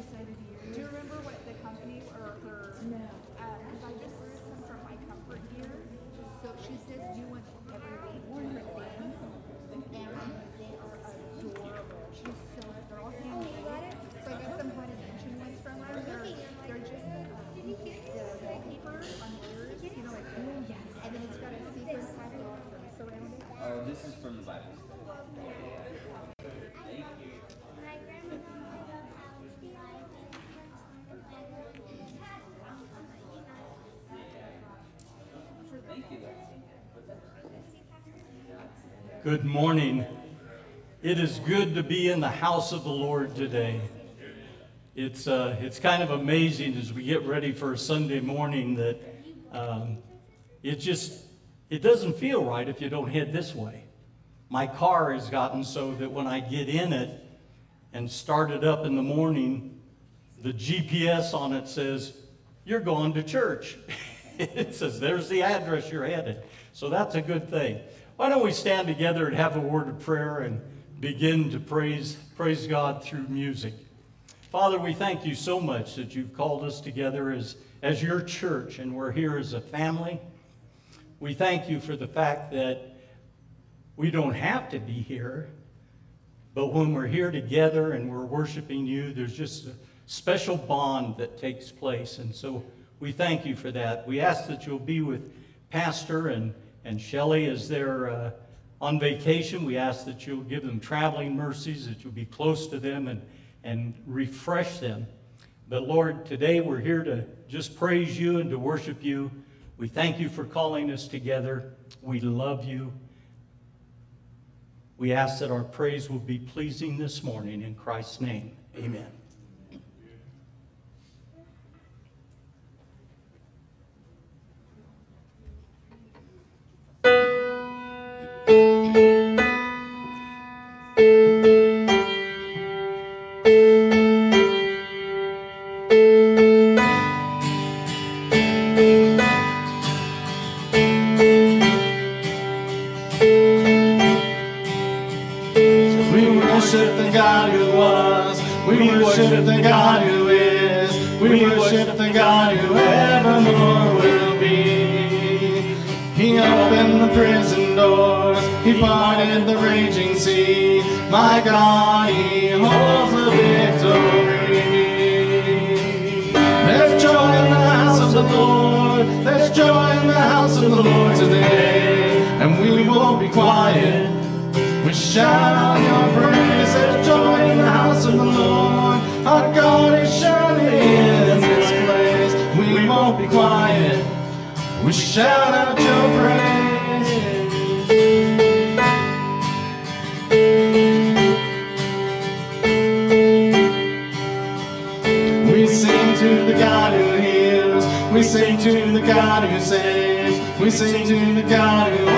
decided to use. Do you remember what the company or her? No. Uh, because I just ordered some from My Comfort Gear. So she says new ones every week, different things, and they are adorable. She's so they're all handmade. So I got some haunted mansion ones from her. They're they're just uh, the wallpaper on mirrors, you know, like oh yes. And then it's got a secret title surrounded. Oh, this is from the Bible. Thank you. Good morning. It is good to be in the house of the Lord today. It's, uh, it's kind of amazing as we get ready for a Sunday morning that um, it just it doesn't feel right if you don't head this way. My car has gotten so that when I get in it and start it up in the morning, the GPS on it says, You're going to church. it says, There's the address you're headed. So that's a good thing. Why don't we stand together and have a word of prayer and begin to praise, praise God through music? Father, we thank you so much that you've called us together as, as your church and we're here as a family. We thank you for the fact that we don't have to be here, but when we're here together and we're worshiping you, there's just a special bond that takes place. And so we thank you for that. We ask that you'll be with Pastor and, and Shelley as they're uh, on vacation. We ask that you'll give them traveling mercies, that you'll be close to them and, and refresh them. But Lord, today we're here to just praise you and to worship you. We thank you for calling us together. We love you. We ask that our praise will be pleasing this morning. In Christ's name, amen. Sing to the God who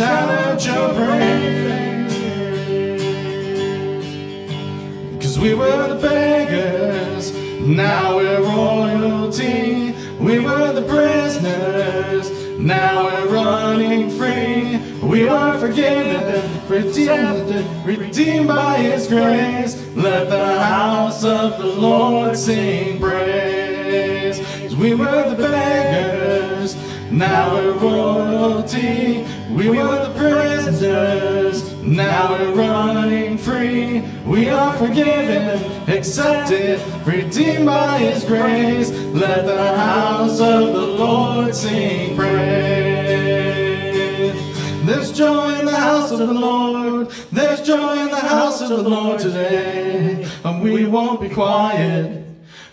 Out your praise. Cause we were the beggars, now we're royalty. We were the prisoners, now we're running free. We are forgiven, redeemed, redeemed by His grace. Let the house of the Lord sing praise. 'Cause we were the beggars, now we're royalty. We were the prisoners, now we're running free. We are forgiven, accepted, redeemed by His grace. Let the house of the Lord sing praise. There's joy in the house of the Lord. There's joy in the house of the Lord today. And we won't be quiet.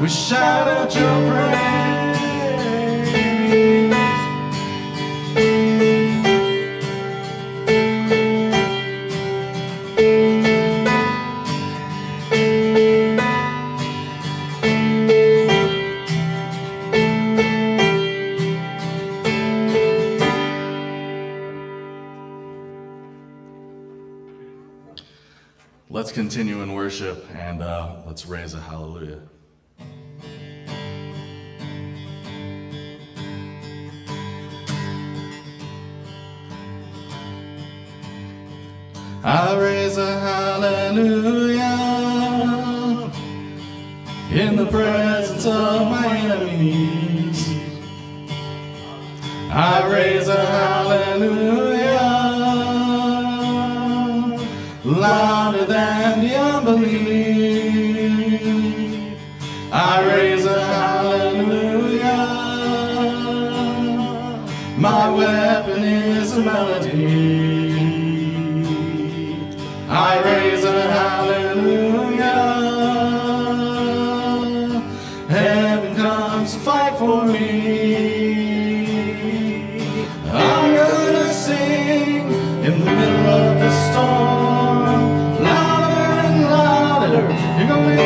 We shout out your praise. Let's continue in worship and uh, let's raise a hallelujah. I raise a hallelujah in the presence of my enemies. I raise a hallelujah louder than louder,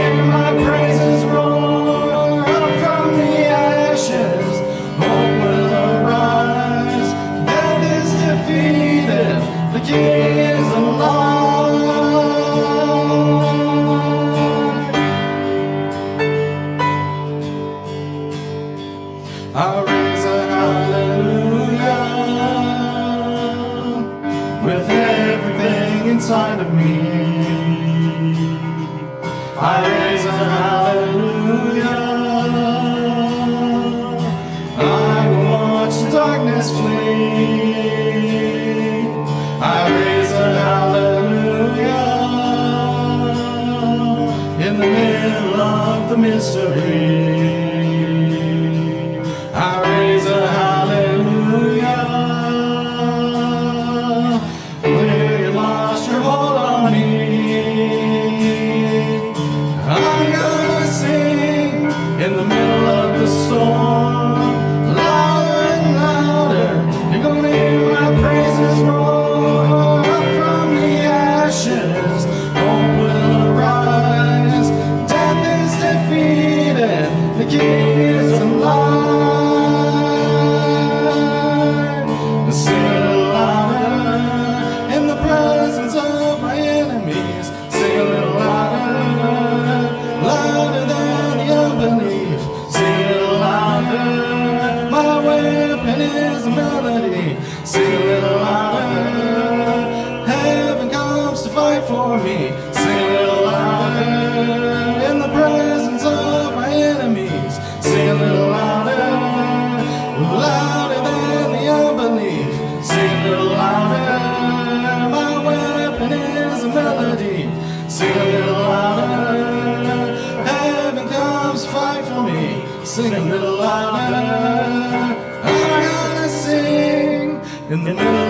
in the middle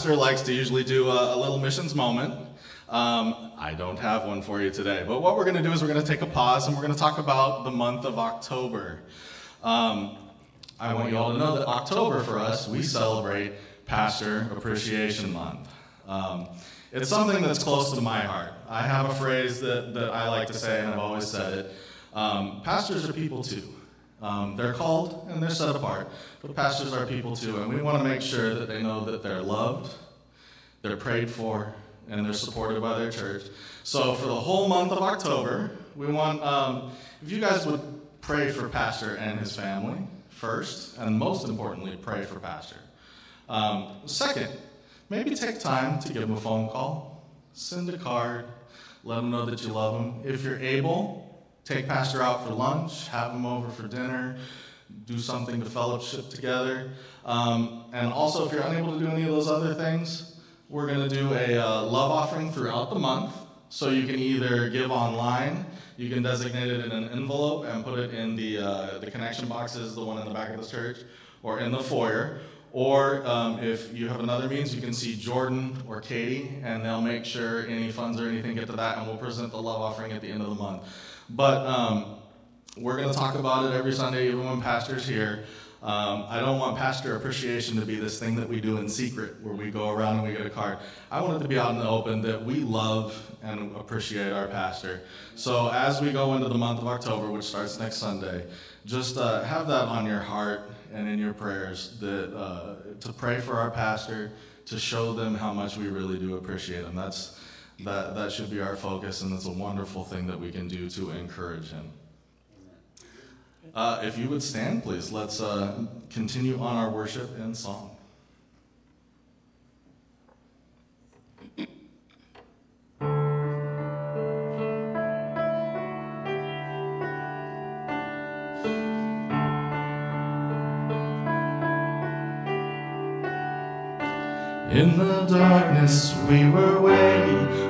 Pastor likes to usually do a, a little missions moment. Um, I don't have one for you today, but what we're going to do is we're going to take a pause and we're going to talk about the month of October. Um, I want you all to know that October for us, we celebrate Pastor Appreciation Month. Um, it's something that's close to my heart. I have a phrase that, that I like to say, and I've always said it. Um, pastors are people too. Um, they're called and they're set apart, but pastors are people too, and we want to make sure that they know that they're loved, they're prayed for, and they're supported by their church. So for the whole month of October, we want um, if you guys would pray for Pastor and his family first, and most importantly, pray for Pastor. Um, second, maybe take time to give him a phone call, send a card, let him know that you love him. If you're able, take Pastor out for lunch, have him over for dinner, do something to fellowship together. Um, and also, if you're unable to do any of those other things, we're going to do a uh, love offering throughout the month. So you can either give online, you can designate it in an envelope and put it in the, uh, the connection boxes, the one in the back of the church, or in the foyer. Or um, if you have another means, you can see Jordan or Katie, and they'll make sure any funds or anything get to that, and we'll present the love offering at the end of the month. But um, we're going to talk about it every Sunday, even when Pastor's here. Um, I don't want pastor appreciation to be this thing that we do in secret where we go around and we get a card. I want it to be out in the open that we love and appreciate our pastor. So as we go into the month of October, which starts next Sunday, just uh, have that on your heart and in your prayers that uh, to pray for our pastor, to show them how much we really do appreciate him. That's that that should be our focus, and it's a wonderful thing that we can do to encourage him. Uh, if you would stand, please, let's uh, continue on our worship in song. In the darkness we were waiting,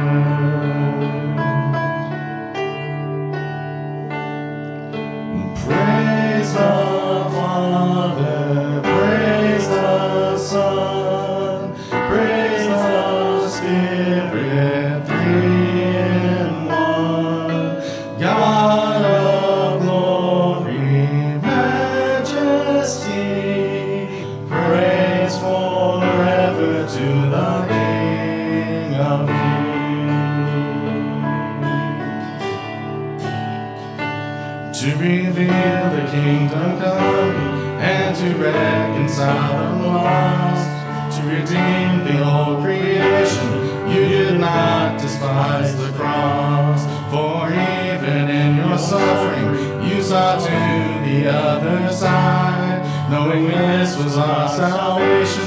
Was our salvation.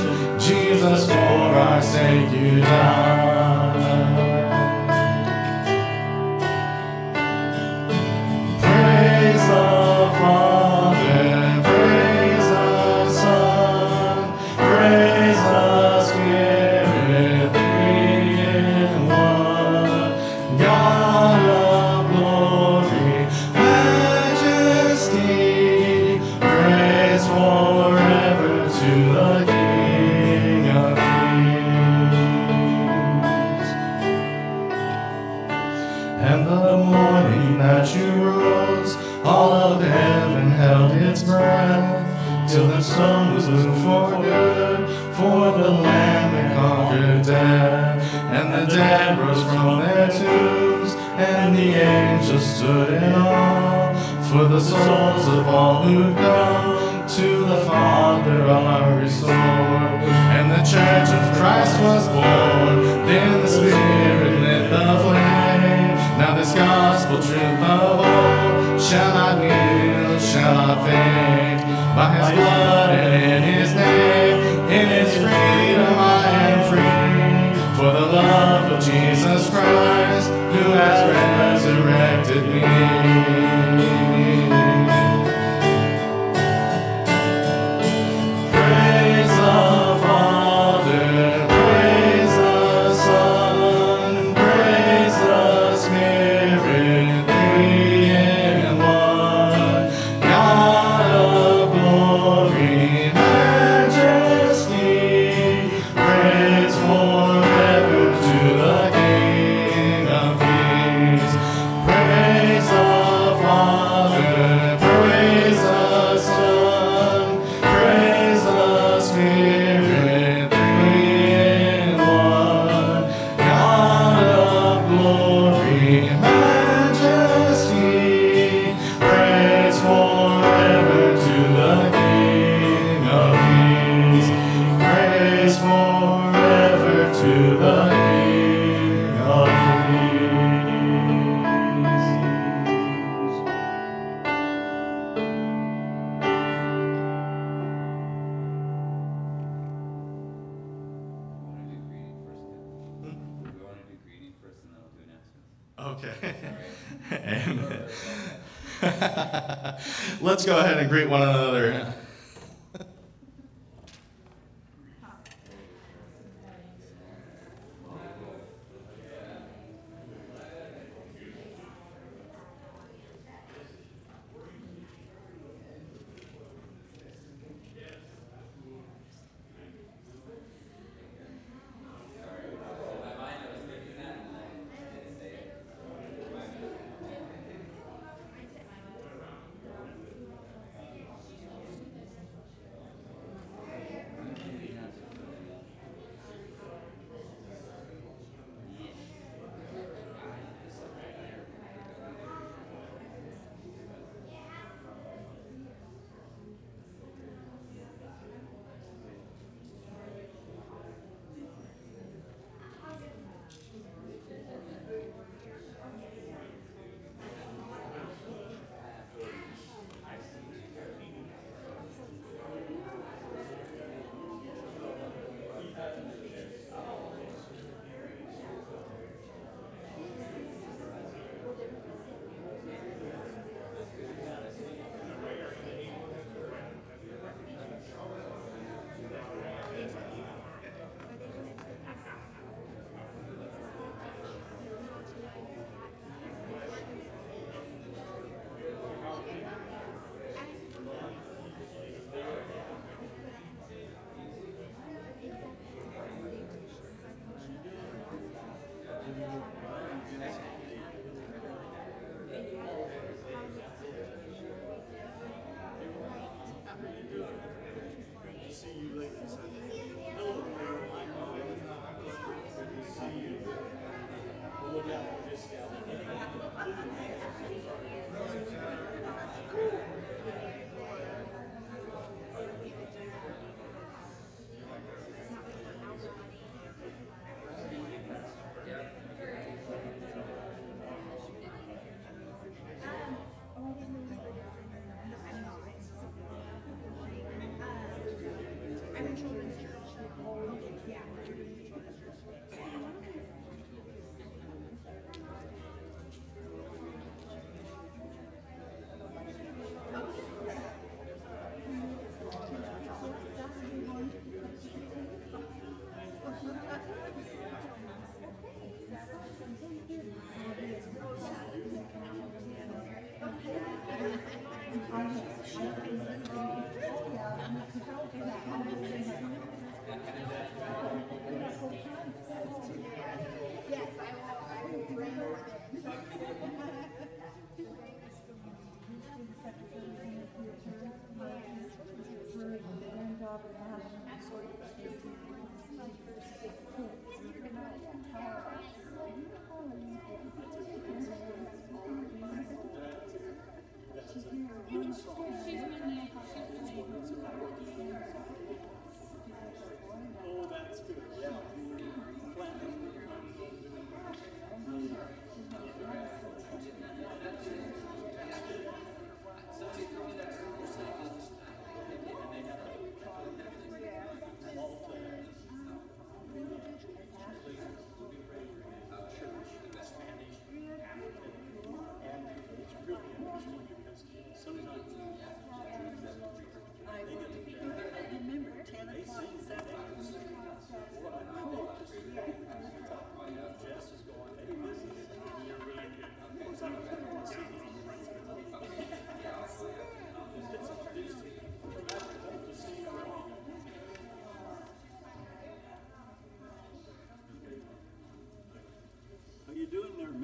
Let's go ahead and greet one another.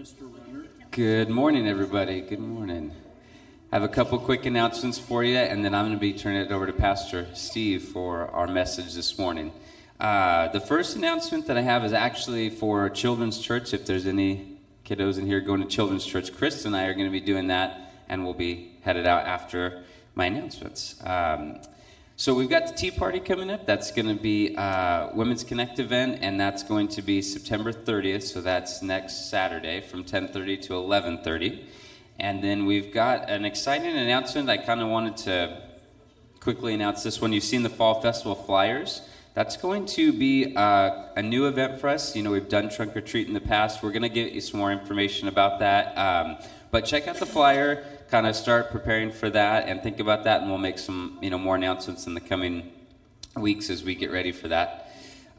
Mr. Good morning, everybody. Good morning. I have a couple quick announcements for you, and then I'm going to be turning it over to Pastor Steve for our message this morning. Uh, the first announcement that I have is actually for Children's Church. If there's any kiddos in here going to Children's Church, Chris and I are going to be doing that, and we'll be headed out after my announcements. Um, So we've got the tea party coming up. That's going to be Women's Connect event, and that's going to be September 30th. So that's next Saturday from 10:30 to 11:30. And then we've got an exciting announcement. I kind of wanted to quickly announce this one. You've seen the Fall Festival flyers. That's going to be uh, a new event for us. You know, we've done trunk or treat in the past. We're going to get you some more information about that. Um, but check out the flyer, kind of start preparing for that, and think about that, and we'll make some, you know, more announcements in the coming weeks as we get ready for that.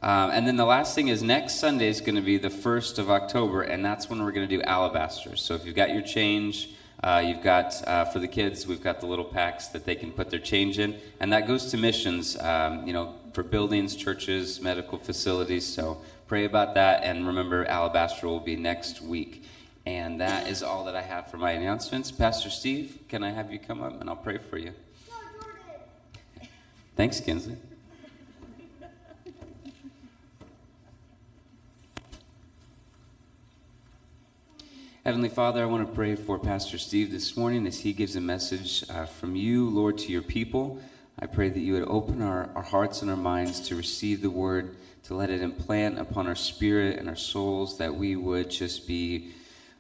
Um, and then the last thing is next Sunday is going to be the first of October, and that's when we're going to do alabaster. So if you've got your change, uh, you've got uh, for the kids, we've got the little packs that they can put their change in, and that goes to missions. Um, you know, for buildings, churches, medical facilities. So pray about that, and remember, alabaster will be next week. And that is all that I have for my announcements. Pastor Steve, can I have you come up and I'll pray for you? Thanks, Kinsley. Heavenly Father, I want to pray for Pastor Steve this morning as he gives a message uh, from you, Lord, to your people. I pray that you would open our, our hearts and our minds to receive the word, to let it implant upon our spirit and our souls, that we would just be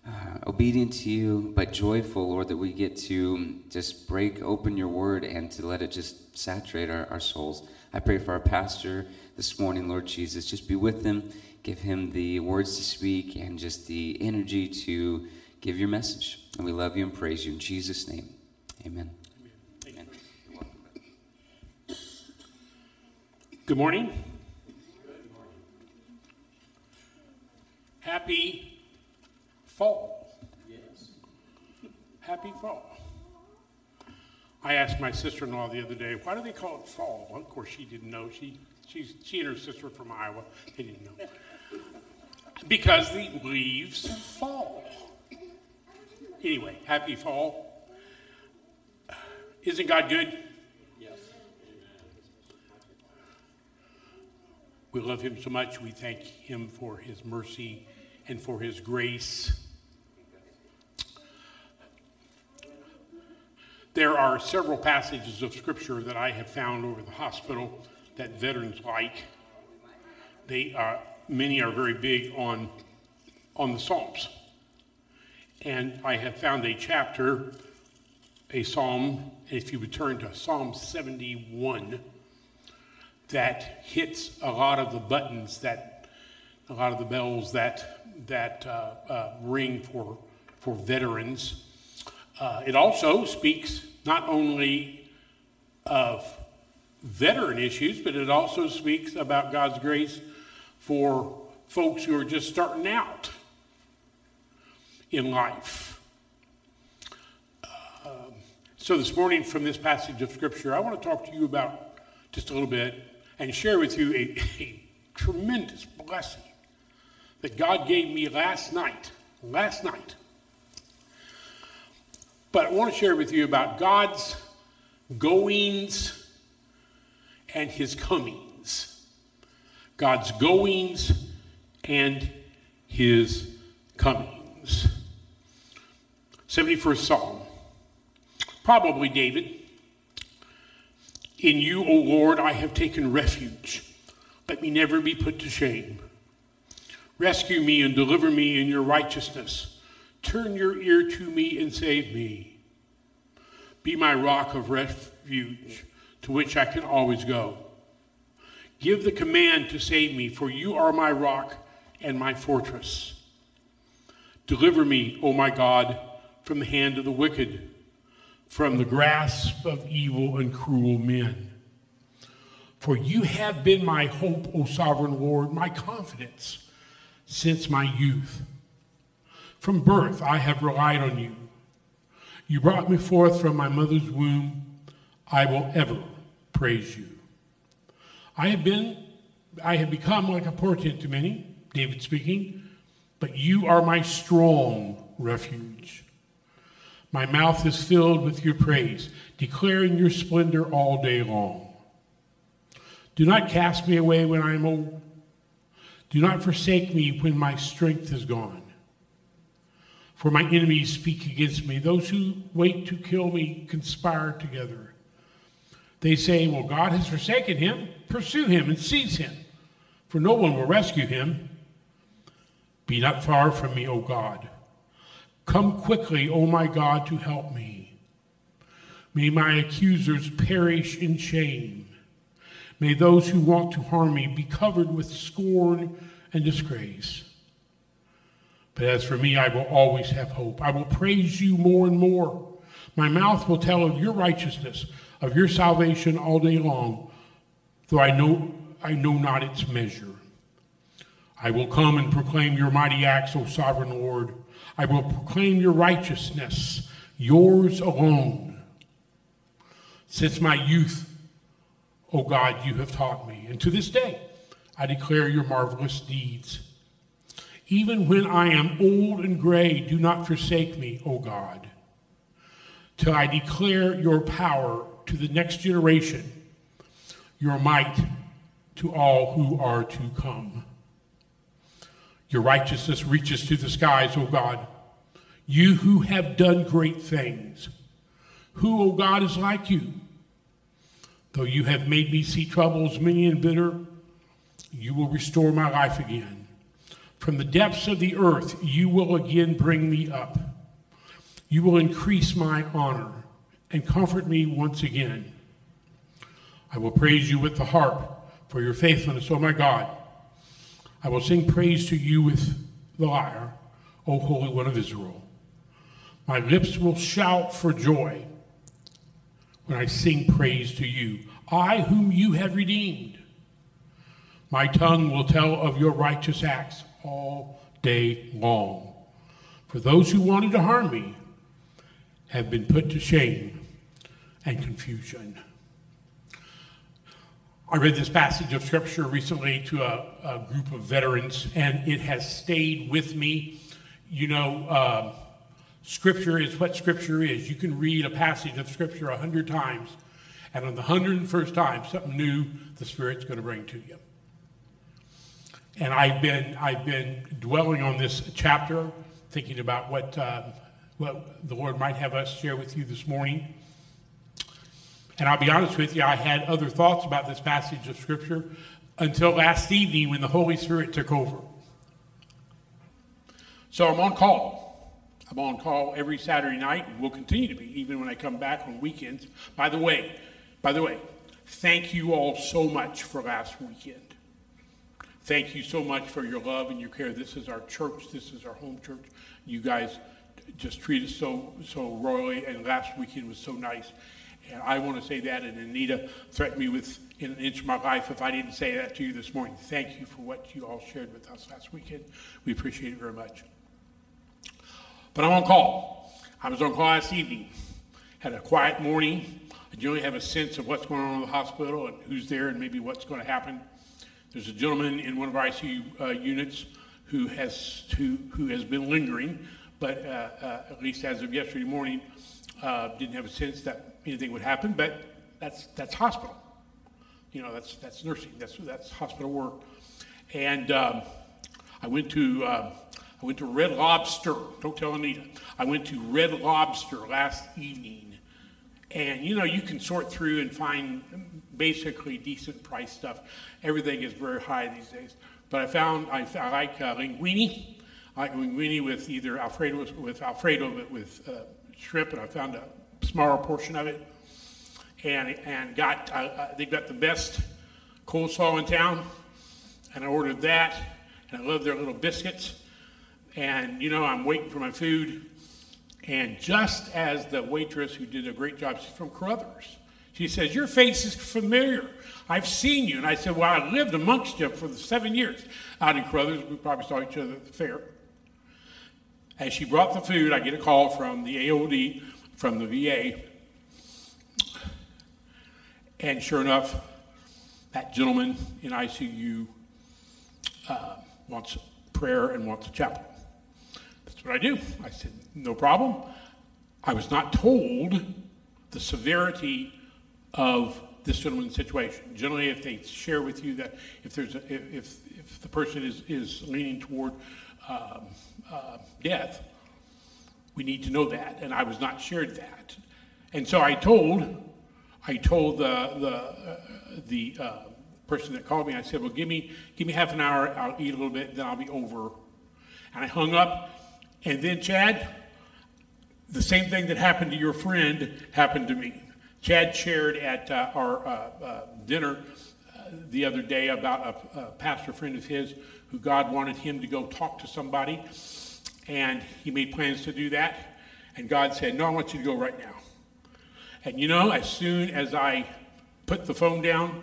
uh, obedient to you, but joyful, Lord, that we get to just break open your word and to let it just saturate our, our souls. I pray for our pastor this morning, Lord Jesus. Just be with him, give him the words to speak and just the energy to give your message. And we love you and praise you in Jesus' name. Amen. Amen. Good morning. Happy fall. Yes. Happy fall. I asked my sister-in-law the other day, why do they call it fall? Well, of course, she didn't know. She, she's, she and her sister from Iowa. They didn't know. Because the leaves fall. Anyway, happy fall. Isn't God good? Yes. We love him so much. We thank him for his mercy and for his grace. There are several passages of scripture that I have found over the hospital that veterans like. They are, many are very big on, on the Psalms. And I have found a chapter, a psalm, if you would turn to Psalm 71, that hits a lot of the buttons that, a lot of the bells that, that uh, uh, ring for, for veterans. Uh, it also speaks not only of veteran issues, but it also speaks about God's grace for folks who are just starting out in life. Um, so, this morning, from this passage of Scripture, I want to talk to you about just a little bit and share with you a, a tremendous blessing that God gave me last night. Last night. But I want to share with you about God's goings and his comings. God's goings and his comings. 71st Psalm. Probably David. In you, O Lord, I have taken refuge. Let me never be put to shame. Rescue me and deliver me in your righteousness. Turn your ear to me and save me. Be my rock of refuge to which I can always go. Give the command to save me, for you are my rock and my fortress. Deliver me, O my God, from the hand of the wicked, from the grasp of evil and cruel men. For you have been my hope, O sovereign Lord, my confidence since my youth. From birth I have relied on you. You brought me forth from my mother's womb. I will ever praise you. I have been, I have become like a portent to many, David speaking, but you are my strong refuge. My mouth is filled with your praise, declaring your splendor all day long. Do not cast me away when I am old. Do not forsake me when my strength is gone. For my enemies speak against me. Those who wait to kill me conspire together. They say, Well, God has forsaken him. Pursue him and seize him, for no one will rescue him. Be not far from me, O God. Come quickly, O my God, to help me. May my accusers perish in shame. May those who want to harm me be covered with scorn and disgrace. But as for me, I will always have hope. I will praise you more and more. My mouth will tell of your righteousness, of your salvation all day long, though I know, I know not its measure. I will come and proclaim your mighty acts, O sovereign Lord. I will proclaim your righteousness, yours alone. Since my youth, O God, you have taught me, and to this day I declare your marvelous deeds. Even when I am old and gray, do not forsake me, O God, till I declare your power to the next generation, your might to all who are to come. Your righteousness reaches to the skies, O God. You who have done great things. Who, O God, is like you? Though you have made me see troubles many and bitter, you will restore my life again. From the depths of the earth, you will again bring me up. You will increase my honor and comfort me once again. I will praise you with the harp for your faithfulness, O my God. I will sing praise to you with the lyre, O Holy One of Israel. My lips will shout for joy when I sing praise to you, I whom you have redeemed. My tongue will tell of your righteous acts all day long. For those who wanted to harm me have been put to shame and confusion. I read this passage of scripture recently to a, a group of veterans, and it has stayed with me. You know, uh, scripture is what scripture is. You can read a passage of scripture a hundred times, and on the hundred and first time, something new the Spirit's going to bring to you. And I've been I've been dwelling on this chapter, thinking about what uh, what the Lord might have us share with you this morning. And I'll be honest with you, I had other thoughts about this passage of Scripture until last evening when the Holy Spirit took over. So I'm on call. I'm on call every Saturday night and will continue to be, even when I come back on weekends. By the way, by the way, thank you all so much for last weekend. Thank you so much for your love and your care. This is our church. This is our home church. You guys just treat us so so royally, and last weekend was so nice. And I want to say that, and Anita threatened me with in an inch of my life if I didn't say that to you this morning. Thank you for what you all shared with us last weekend. We appreciate it very much. But I'm on call. I was on call last evening. Had a quiet morning. I generally have a sense of what's going on in the hospital and who's there and maybe what's going to happen. There's a gentleman in one of our ICU uh, units who has who, who has been lingering, but uh, uh, at least as of yesterday morning, uh, didn't have a sense that anything would happen. But that's that's hospital. You know, that's that's nursing. That's that's hospital work. And um, I went to uh, I went to Red Lobster. Don't tell Anita. I went to Red Lobster last evening, and you know you can sort through and find basically decent price stuff. Everything is very high these days. But I found I, I like uh, linguine. I like linguine with either Alfredo with Alfredo but with uh, shrimp, and I found a smaller portion of it, and and got uh, they got the best coleslaw in town, and I ordered that, and I love their little biscuits, and you know I'm waiting for my food, and just as the waitress who did a great job, she's from Caruthers, she says, Your face is familiar. I've seen you. And I said, Well, I lived amongst you for the seven years out in Caruthers. We probably saw each other at the fair. As she brought the food, I get a call from the AOD, from the VA. And sure enough, that gentleman in ICU uh, wants prayer and wants a chapel. That's what I do. I said, No problem. I was not told the severity of this gentleman's situation. Generally, if they share with you that if there's a, if if the person is is leaning toward um, uh, death, we need to know that. And I was not shared that, and so I told I told the, the, uh, the uh, person that called me, I said, well, give me, give me half an hour, I'll eat a little bit, then I'll be over. And I hung up, and then Chad, the same thing that happened to your friend happened to me. Chad shared at uh, our uh, uh, dinner uh, the other day about a, a pastor friend of his who God wanted him to go talk to somebody, and he made plans to do that. And God said, No, I want you to go right now. And you know, as soon as I put the phone down,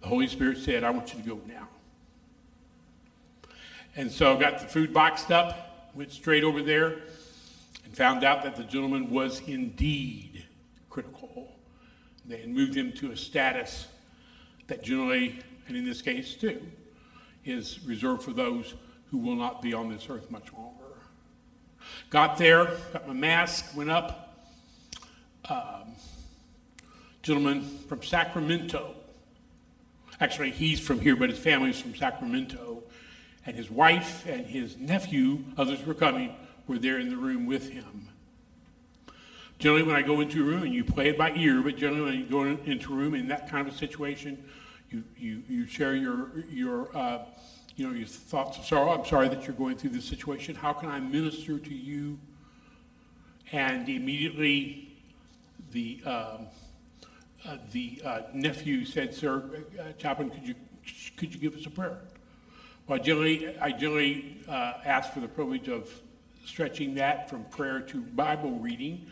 the Holy Spirit said, I want you to go now. And so I got the food boxed up, went straight over there, found out that the gentleman was indeed critical. They moved him to a status that generally, and in this case too, is reserved for those who will not be on this earth much longer. Got there, got my mask, went up. Um, gentleman from Sacramento. Actually, he's from here, but his family's from Sacramento. And his wife and his nephew, others were coming, were there in the room with him. Generally, when I go into a room, and you play it by ear, but generally, when you go into a room in that kind of a situation, you, you, you share your, your, uh, you know, your thoughts of sorrow. I'm sorry that you're going through this situation. How can I minister to you? And immediately, the, um, uh, the uh, nephew said, Sir, uh, Chaplain, could you, could you give us a prayer? Well, I generally, I generally uh, ask for the privilege of stretching that from prayer to Bible reading.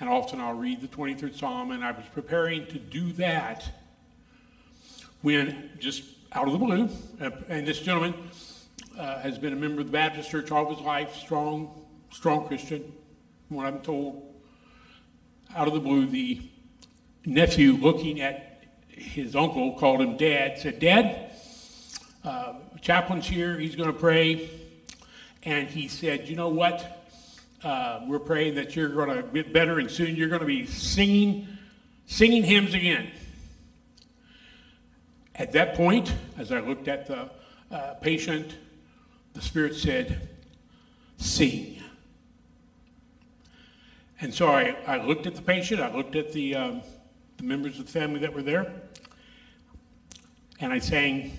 And often I'll read the 23rd Psalm, and I was preparing to do that when just out of the blue, and this gentleman uh, has been a member of the Baptist Church all his life, strong, strong Christian, from what I'm told. Out of the blue, the nephew, looking at his uncle, called him Dad, said, Dad, uh, chaplain's here, he's going to pray. And he said, You know what? Uh, we're praying that you're going to get better, and soon you're going to be singing, singing hymns again. At that point, as I looked at the uh, patient, the Spirit said, Sing. And so I, I looked at the patient, I looked at the, um, the members of the family that were there, and I sang,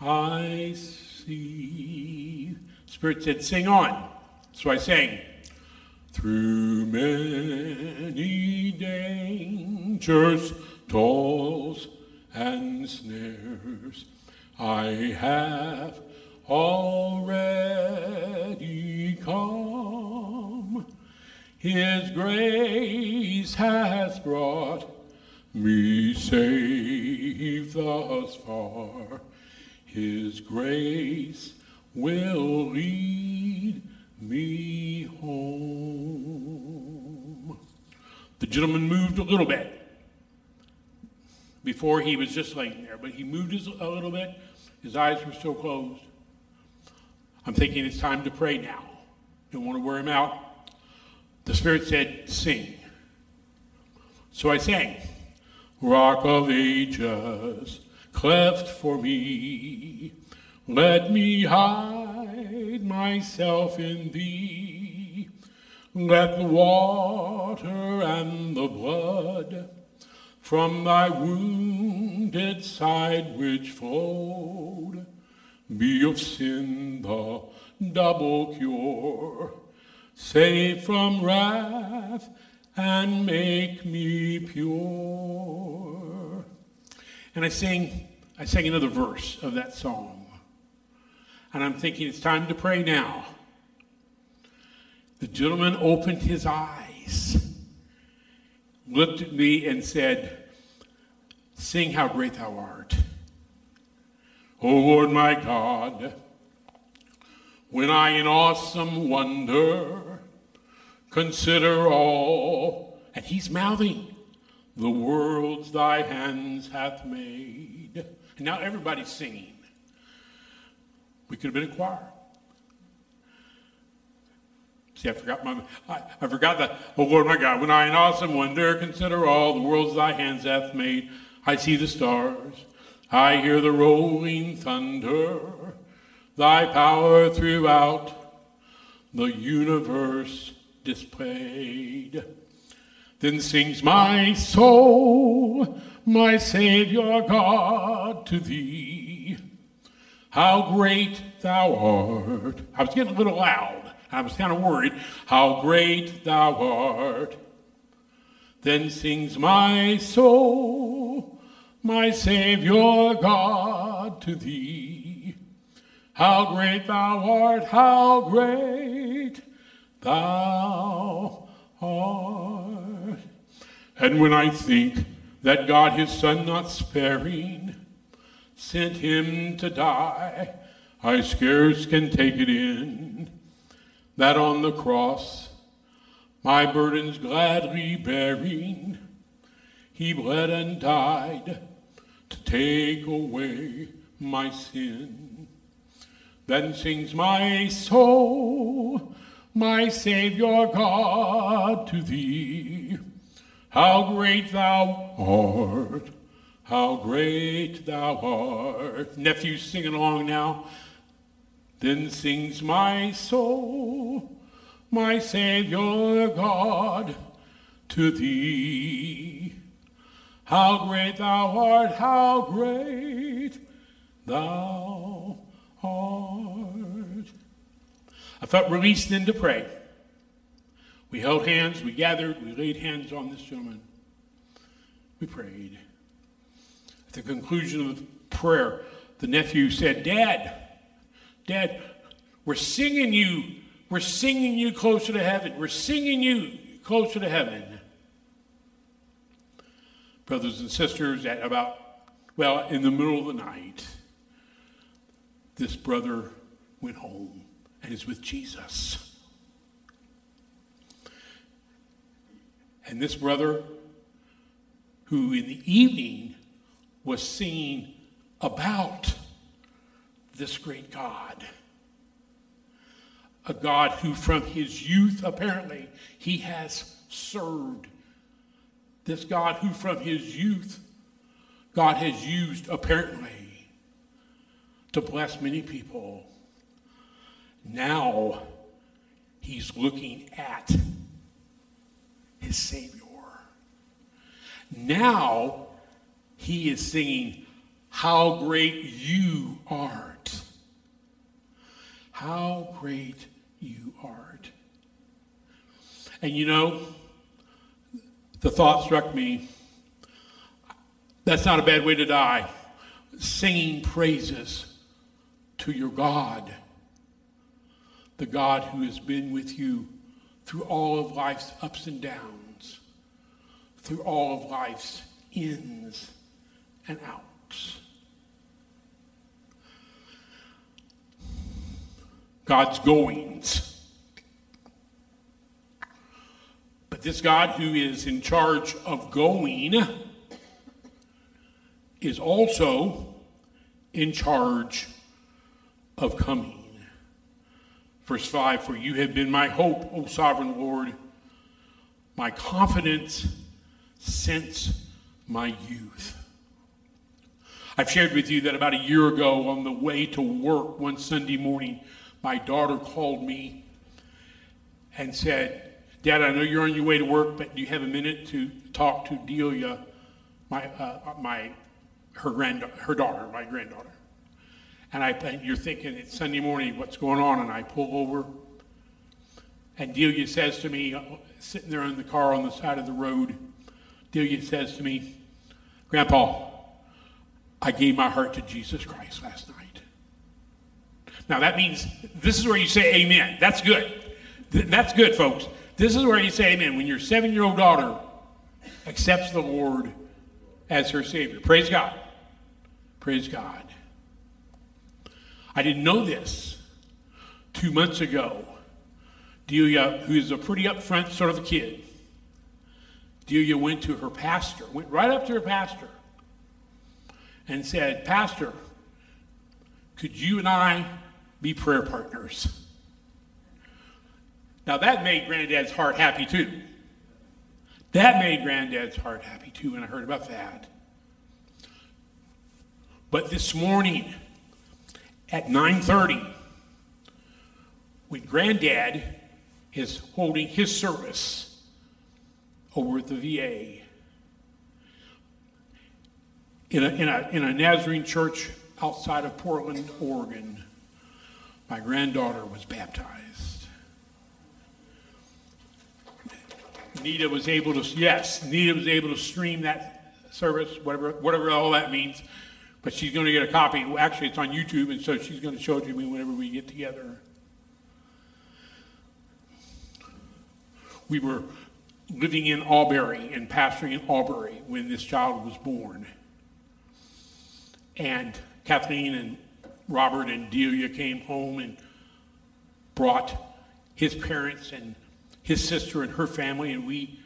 I see. Spirit said, Sing on. So I sang. Through many dangers, toils, and snares, I have already come. His grace has brought me safe thus far. His grace will lead me home. The gentleman moved a little bit. Before he was just laying there, but he moved his, a little bit. His eyes were still closed. I'm thinking it's time to pray now. Don't want to wear him out. The Spirit said, Sing. So I sang, Rock of Ages, cleft for me. Let me hide myself in thee. Let the water and the blood from thy wounded side which flowed be of sin the double cure. Save from wrath and make me pure. And I sing, I sang another verse of that song. And I'm thinking it's time to pray now. The gentleman opened his eyes, looked at me, and said, Sing how great thou art. O Lord my God, when I in awesome wonder consider all And he's mouthing, The worlds thy hands hath made. And now everybody's singing. We could have been a choir. See, I forgot my, I, I forgot that. Oh Lord my God, when I in awesome wonder consider all the worlds thy hands hath made, I see the stars, I hear the rolling thunder, thy power throughout the universe displayed. Then sings my soul, my Savior God, to thee. How great thou art. I was getting a little loud. I was kind of worried. How great thou art. Then sings my soul, my Savior God, to thee. How great thou art, how great thou art. And when I think that God, his Son, not sparing, sent him to die, I scarce can take it in that on the cross, my burdens gladly bearing, he bled and died to take away my sin. Then sings my soul, my Savior God, to thee. How great thou art, how great thou art. Nephews singing along now. Then sings my soul, my Savior God, to thee. How great thou art, how great thou art. I felt released then to pray. We held hands, we gathered, we laid hands on this gentleman. We prayed. At the conclusion of the prayer, the nephew said, Dad, Dad, we're singing you, we're singing you closer to heaven. We're singing you closer to heaven. Brothers and sisters, at about, well, in the middle of the night, this brother went home and is with Jesus. And this brother, who in the evening was singing about this great God. A God who, from his youth, apparently, he has served. This God who, from his youth, God has used, apparently, to bless many people. Now, he's looking at his Savior. Now, he is singing, How great you art. How great you art. And you know, the thought struck me that's not a bad way to die. Singing praises to your God, the God who has been with you through all of life's ups and downs, through all of life's ins and outs. God's goings. But this God who is in charge of going is also in charge of coming. Verse 5 For you have been my hope, O sovereign Lord, my confidence since my youth. I've shared with you that about a year ago, on the way to work one Sunday morning, my daughter called me and said, Dad, I know you're on your way to work, but do you have a minute to talk to Delia, my, uh, my, her, grand, her daughter, my granddaughter? And I, you're thinking it's Sunday morning, what's going on? And I pull over, and Delia says to me, uh, sitting there in the car on the side of the road, Delia says to me, Grandpa, I gave my heart to Jesus Christ last night. Now that means this is where you say amen. That's good. That's good, folks. This is where you say amen. When your seven year old daughter accepts the Lord as her Savior. Praise God. Praise God. I didn't know this two months ago. Delia, who is a pretty upfront sort of a kid, Delia went to her pastor, went right up to her pastor, and said, Pastor, could you and I be prayer partners? Now that made Granddad's heart happy too. That made Granddad's heart happy too when I heard about that. But this morning at 9:30, when Granddad is holding his service at the VA in a, in a, in a Nazarene church outside of Portland, Oregon, my granddaughter was baptized. Nita was able to, yes, Nita was able to stream that service, whatever, whatever all that means. But she's going to get a copy. Actually, it's on YouTube, and so she's going to show it to me whenever we get together. We were living in Albury and pastoring in Albury when this child was born. And Kathleen and Robert and Delia came home and brought his parents and his sister and her family, and we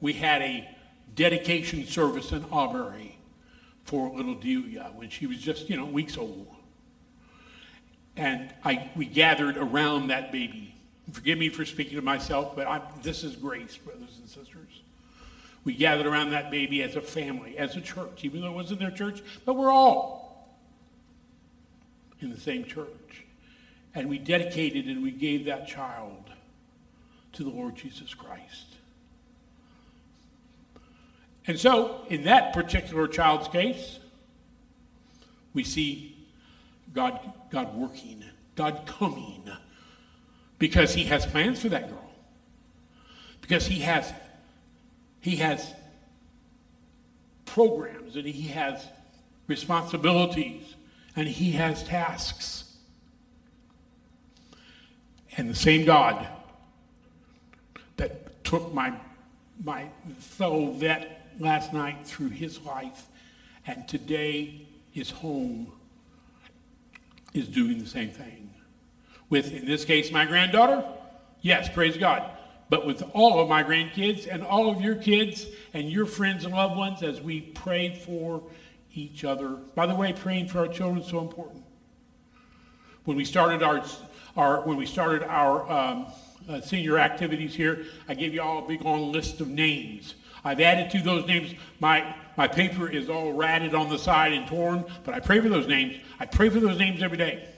we had a dedication service in Albury for little Delia when she was just you know weeks old. And I we gathered around that baby. Forgive me for speaking to myself, but i this is grace, brothers and sisters. We gathered around that baby as a family, as a church, even though it wasn't their church, but we're all in the same church. And we dedicated and we gave that child to the Lord Jesus Christ. And so, in that particular child's case, we see God, God working, God coming, because He has plans for that girl. Because He has, He has programs and He has responsibilities and He has tasks. And the same God that took my, my fellow vet last night through his life and today his home is doing the same thing. With, in this case, my granddaughter, yes, praise God. But with all of my grandkids and all of your kids and your friends and loved ones as we pray for each other. By the way, praying for our children is so important. When we started our, our when we started our um, uh, senior activities here, I gave you all a big long list of names. I've added to those names. My, my paper is all ratted on the side and torn, but I pray for those names. I pray for those names every day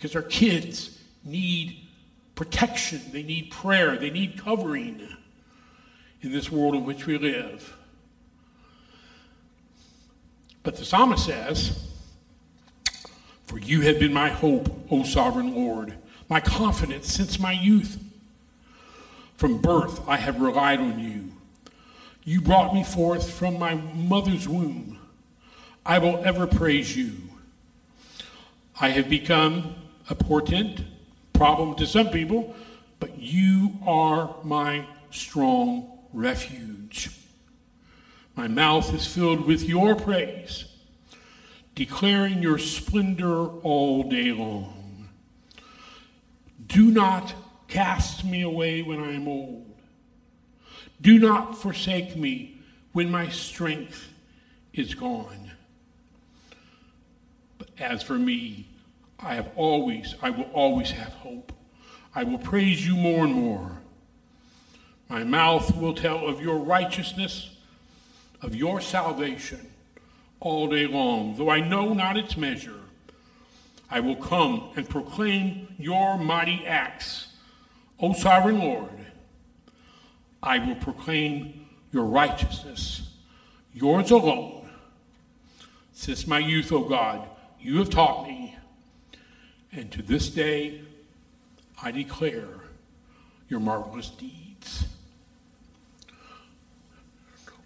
because our kids need protection, they need prayer, they need covering in this world in which we live. But the psalmist says, For you have been my hope, O sovereign Lord my confidence since my youth. From birth, I have relied on you. You brought me forth from my mother's womb. I will ever praise you. I have become a portent, problem to some people, but you are my strong refuge. My mouth is filled with your praise, declaring your splendor all day long. Do not cast me away when I am old. Do not forsake me when my strength is gone. But as for me, I have always, I will always have hope. I will praise you more and more. My mouth will tell of your righteousness, of your salvation all day long, though I know not its measure. I will come and proclaim your mighty acts. O sovereign Lord, I will proclaim your righteousness, yours alone. Since my youth, O God, you have taught me, and to this day I declare your marvelous deeds.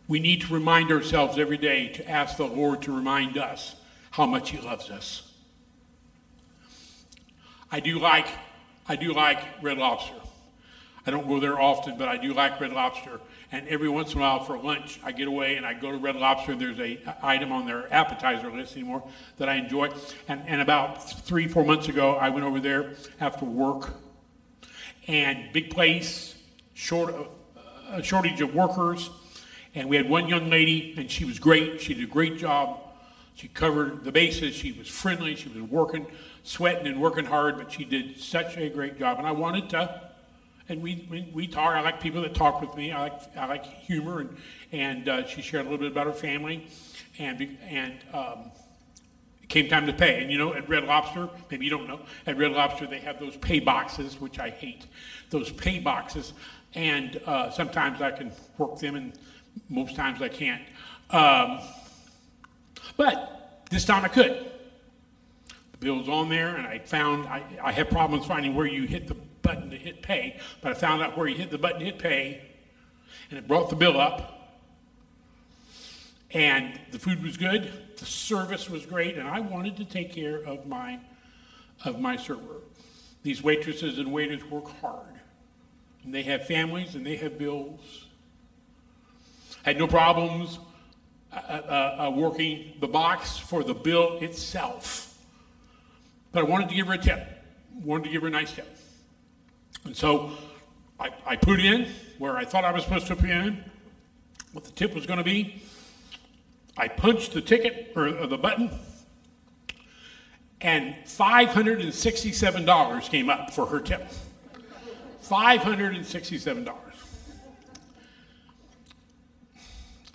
We need to remind ourselves every day to ask the Lord to remind us how much He loves us. I do like, I do like Red Lobster. I don't go there often, but I do like Red Lobster. And every once in a while for lunch, I get away and I go to Red Lobster. There's a item on their appetizer list anymore that I enjoy. And, and about three, four months ago, I went over there after work. And big place, short, uh, a shortage of workers, and we had one young lady, and she was great. She did a great job. She covered the bases. She was friendly. She was working, sweating, and working hard, but she did such a great job. And I wanted to, and we we, we talk. I like people that talk with me. I like I like humor, and and uh, she shared a little bit about her family, and and. Um, it came time to pay. And you know, at Red Lobster, maybe you don't know, at Red Lobster they have those pay boxes, which I hate. Those pay boxes, and uh, sometimes I can work them, and most times I can't. Um, but this time I could. The bill's on there, and I found I, I have problems finding where you hit the button to hit pay, but I found out where you hit the button to hit pay, and it brought the bill up. And the food was good, the service was great, and I wanted to take care of my of my server. These waitresses and waiters work hard, and they have families and they have bills. I had no problems uh, uh, uh, working the box for the bill itself, but I wanted to give her a tip. Wanted to give her a nice tip, and so I, I put in where I thought I was supposed to put in what the tip was going to be. I punched the ticket or, or the button, and $567 came up for her tip. $567.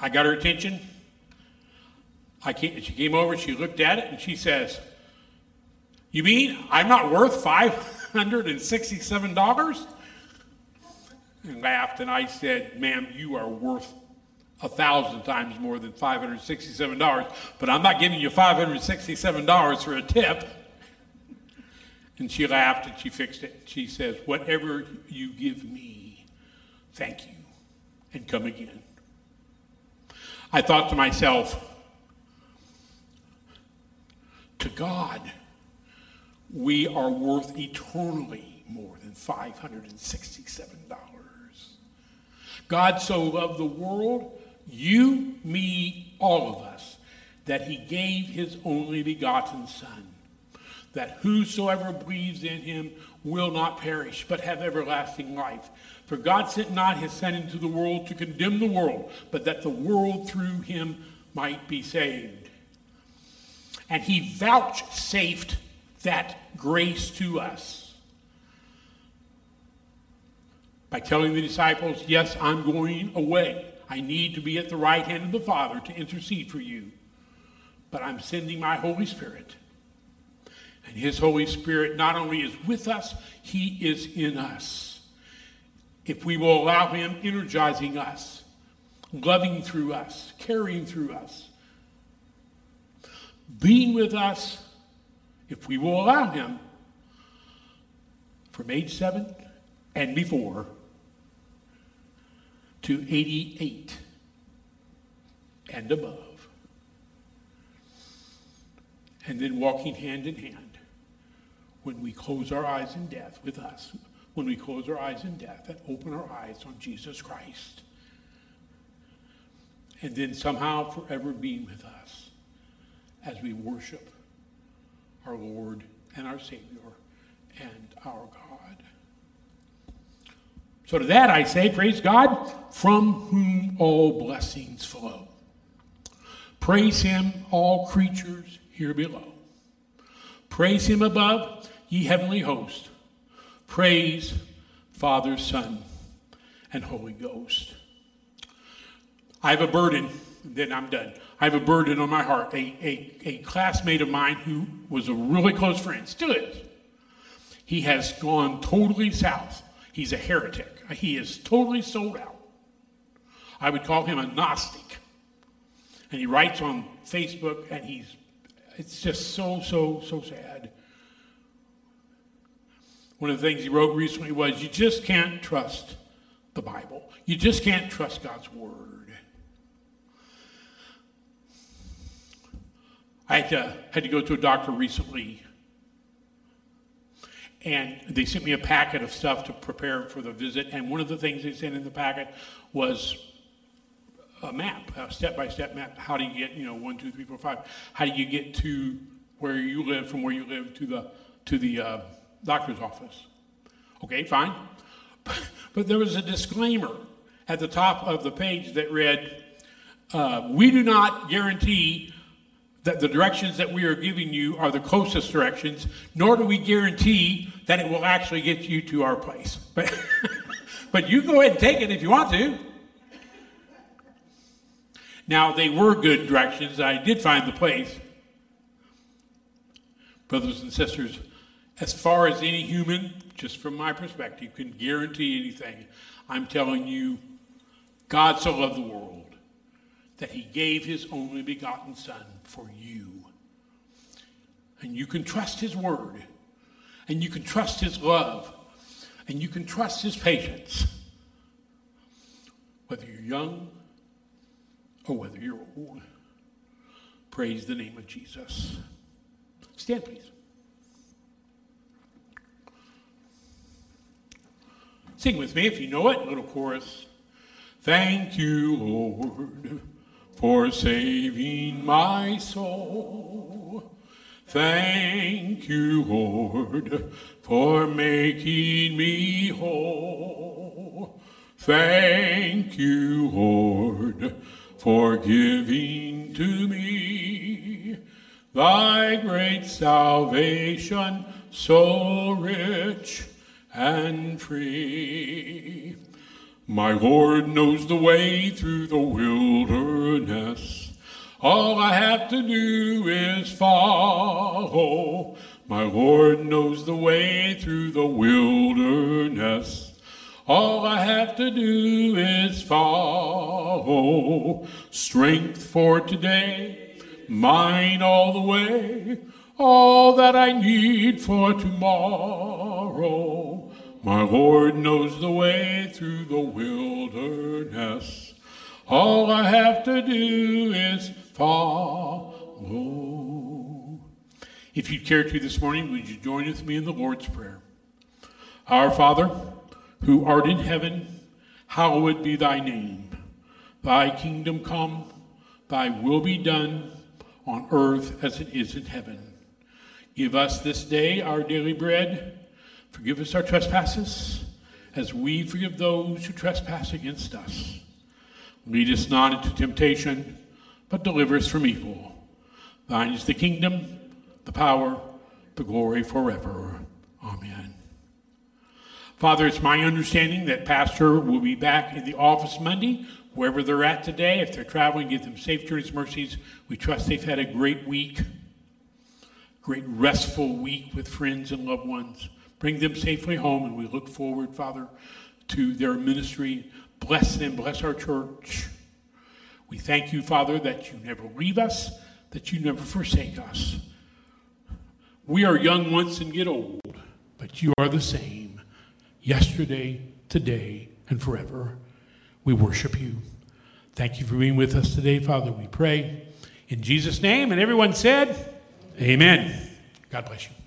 I got her attention. I came, she came over, she looked at it, and she says, You mean I'm not worth $567? And laughed, and I said, Ma'am, you are worth a thousand times more than $567, but I'm not giving you $567 for a tip. And she laughed and she fixed it. She says, Whatever you give me, thank you, and come again. I thought to myself, to God, we are worth eternally more than $567. God so loved the world you, me, all of us, that he gave his only begotten Son, that whosoever believes in him will not perish, but have everlasting life. For God sent not his Son into the world to condemn the world, but that the world through him might be saved. And he vouchsafed that grace to us by telling the disciples, Yes, I'm going away. I need to be at the right hand of the Father to intercede for you. But I'm sending my Holy Spirit. And his Holy Spirit not only is with us, he is in us. If we will allow him energizing us, loving through us, caring through us, being with us, if we will allow him, from age seven and before, to 88 and above. And then walking hand in hand when we close our eyes in death with us, when we close our eyes in death and open our eyes on Jesus Christ. And then somehow forever being with us as we worship our Lord and our Savior and our God. So to that I say, praise God, from whom all blessings flow. Praise him, all creatures here below. Praise him above, ye heavenly host. Praise Father, Son, and Holy Ghost. I have a burden, then I'm done. I have a burden on my heart. A, a, a classmate of mine who was a really close friend, still is. He has gone totally south. He's a heretic. He is totally sold out. I would call him a Gnostic. And he writes on Facebook, and he's, it's just so, so, so sad. One of the things he wrote recently was, You just can't trust the Bible. You just can't trust God's Word. I had to, had to go to a doctor recently and they sent me a packet of stuff to prepare for the visit. And one of the things they sent in the packet was a map, a step-by-step map. How do you get, you know, one, two, three, four, five? How do you get to where you live from where you live to the to the uh, doctor's office? Okay, fine. But there was a disclaimer at the top of the page that read, uh, We do not guarantee that the directions that we are giving you are the closest directions, nor do we guarantee that it will actually get you to our place. But, but you go ahead and take it if you want to. Now, they were good directions. I did find the place. Brothers and sisters, as far as any human, just from my perspective, can guarantee anything, I'm telling you, God so loved the world that he gave his only begotten Son for you. And you can trust his word, and you can trust his love, and you can trust his patience. Whether you're young or whether you're old, praise the name of Jesus. Stand, please. Sing with me if you know it, little chorus. Thank you, Lord, for saving my soul. Thank you, Lord, for making me whole. Thank you, Lord, for giving to me thy great salvation so rich and free. My Lord knows the way through the wilderness. All I have to do is follow. My Lord knows the way through the wilderness. All I have to do is follow. Strength for today, mine all the way, all that I need for tomorrow. My Lord knows the way through the wilderness. All I have to do is follow. If you'd care to this morning, would you join with me in the Lord's Prayer? Our Father, who art in heaven, hallowed be thy name. Thy kingdom come, thy will be done on earth as it is in heaven. Give us this day our daily bread. Forgive us our trespasses, as we forgive those who trespass against us. Lead us not into temptation, but deliver us from evil. Thine is the kingdom, the power, the glory forever. Amen. Father, it's my understanding that Pastor will be back in the office Monday, wherever they're at today. If they're traveling, give them safe journeys, mercies. We trust they've had a great week, great restful week with friends and loved ones. Bring them safely home, and we look forward, Father, to their ministry. Bless them, bless our church. We thank you, Father, that you never leave us, that you never forsake us. We are young once and get old, but you are the same yesterday, today, and forever. We worship you. Thank you for being with us today, Father. We pray in Jesus' name. And everyone said, Amen. God bless you.